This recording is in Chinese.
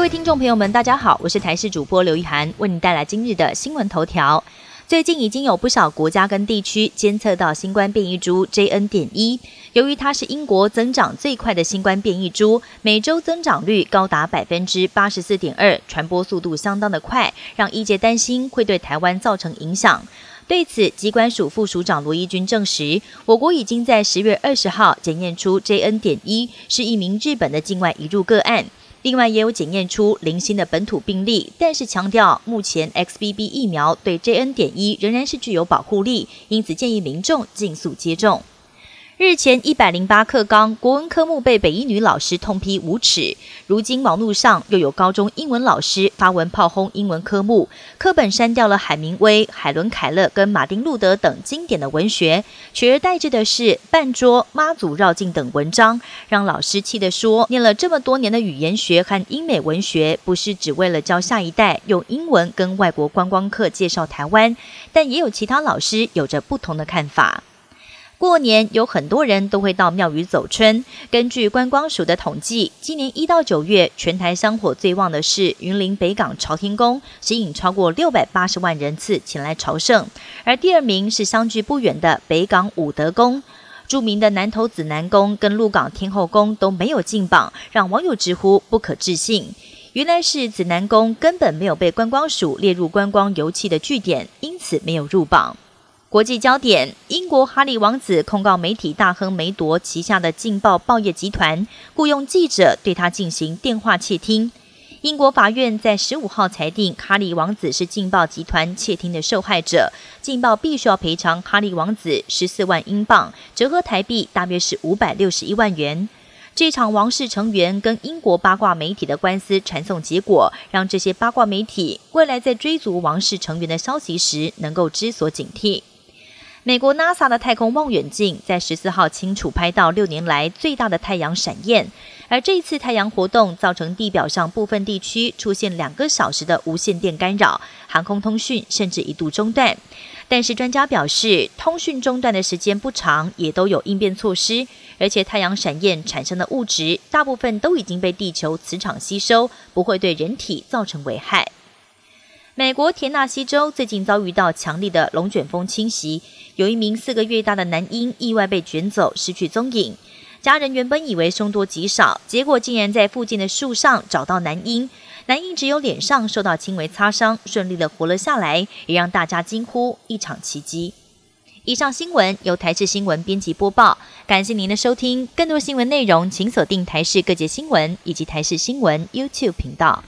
各位听众朋友们，大家好，我是台视主播刘一涵，为您带来今日的新闻头条。最近已经有不少国家跟地区监测到新冠变异株 JN. 点一，由于它是英国增长最快的新冠变异株，每周增长率高达百分之八十四点二，传播速度相当的快，让医界担心会对台湾造成影响。对此，机关署副署长罗义军证实，我国已经在十月二十号检验出 JN. 点一是一名日本的境外移入个案。另外也有检验出零星的本土病例，但是强调目前 XBB 疫苗对 JN. 点一仍然是具有保护力，因此建议民众尽速接种。日前一百零八课纲国文科目被北一女老师痛批无耻，如今网络上又有高中英文老师发文炮轰英文科目，课本删掉了海明威、海伦凯勒跟马丁路德等经典的文学，取而代之的是半桌、妈祖绕境等文章，让老师气得说：念了这么多年的语言学和英美文学，不是只为了教下一代用英文跟外国观光客介绍台湾，但也有其他老师有着不同的看法。过年有很多人都会到庙宇走春。根据观光署的统计，今年一到九月，全台香火最旺的是云林北港朝天宫，吸引超过六百八十万人次前来朝圣。而第二名是相距不远的北港武德宫。著名的南投紫南宫跟鹿港天后宫都没有进榜，让网友直呼不可置信。原来是紫南宫根本没有被观光署列入观光游憩的据点，因此没有入榜。国际焦点：英国哈利王子控告媒体大亨梅铎旗下的《劲报》报业集团雇佣记者对他进行电话窃听。英国法院在十五号裁定，哈利王子是《劲报》集团窃听的受害者，《劲报》必须要赔偿哈利王子十四万英镑，折合台币大约是五百六十一万元。这场王室成员跟英国八卦媒体的官司传送结果，让这些八卦媒体未来在追逐王室成员的消息时，能够知所警惕。美国 NASA 的太空望远镜在十四号清楚拍到六年来最大的太阳闪焰，而这一次太阳活动造成地表上部分地区出现两个小时的无线电干扰，航空通讯甚至一度中断。但是专家表示，通讯中断的时间不长，也都有应变措施，而且太阳闪焰产生的物质大部分都已经被地球磁场吸收，不会对人体造成危害。美国田纳西州最近遭遇到强烈的龙卷风侵袭，有一名四个月大的男婴意外被卷走，失去踪影。家人原本以为凶多吉少，结果竟然在附近的树上找到男婴。男婴只有脸上受到轻微擦伤，顺利的活了下来，也让大家惊呼一场奇迹。以上新闻由台视新闻编辑播报，感谢您的收听。更多新闻内容，请锁定台视各界新闻以及台视新闻 YouTube 频道。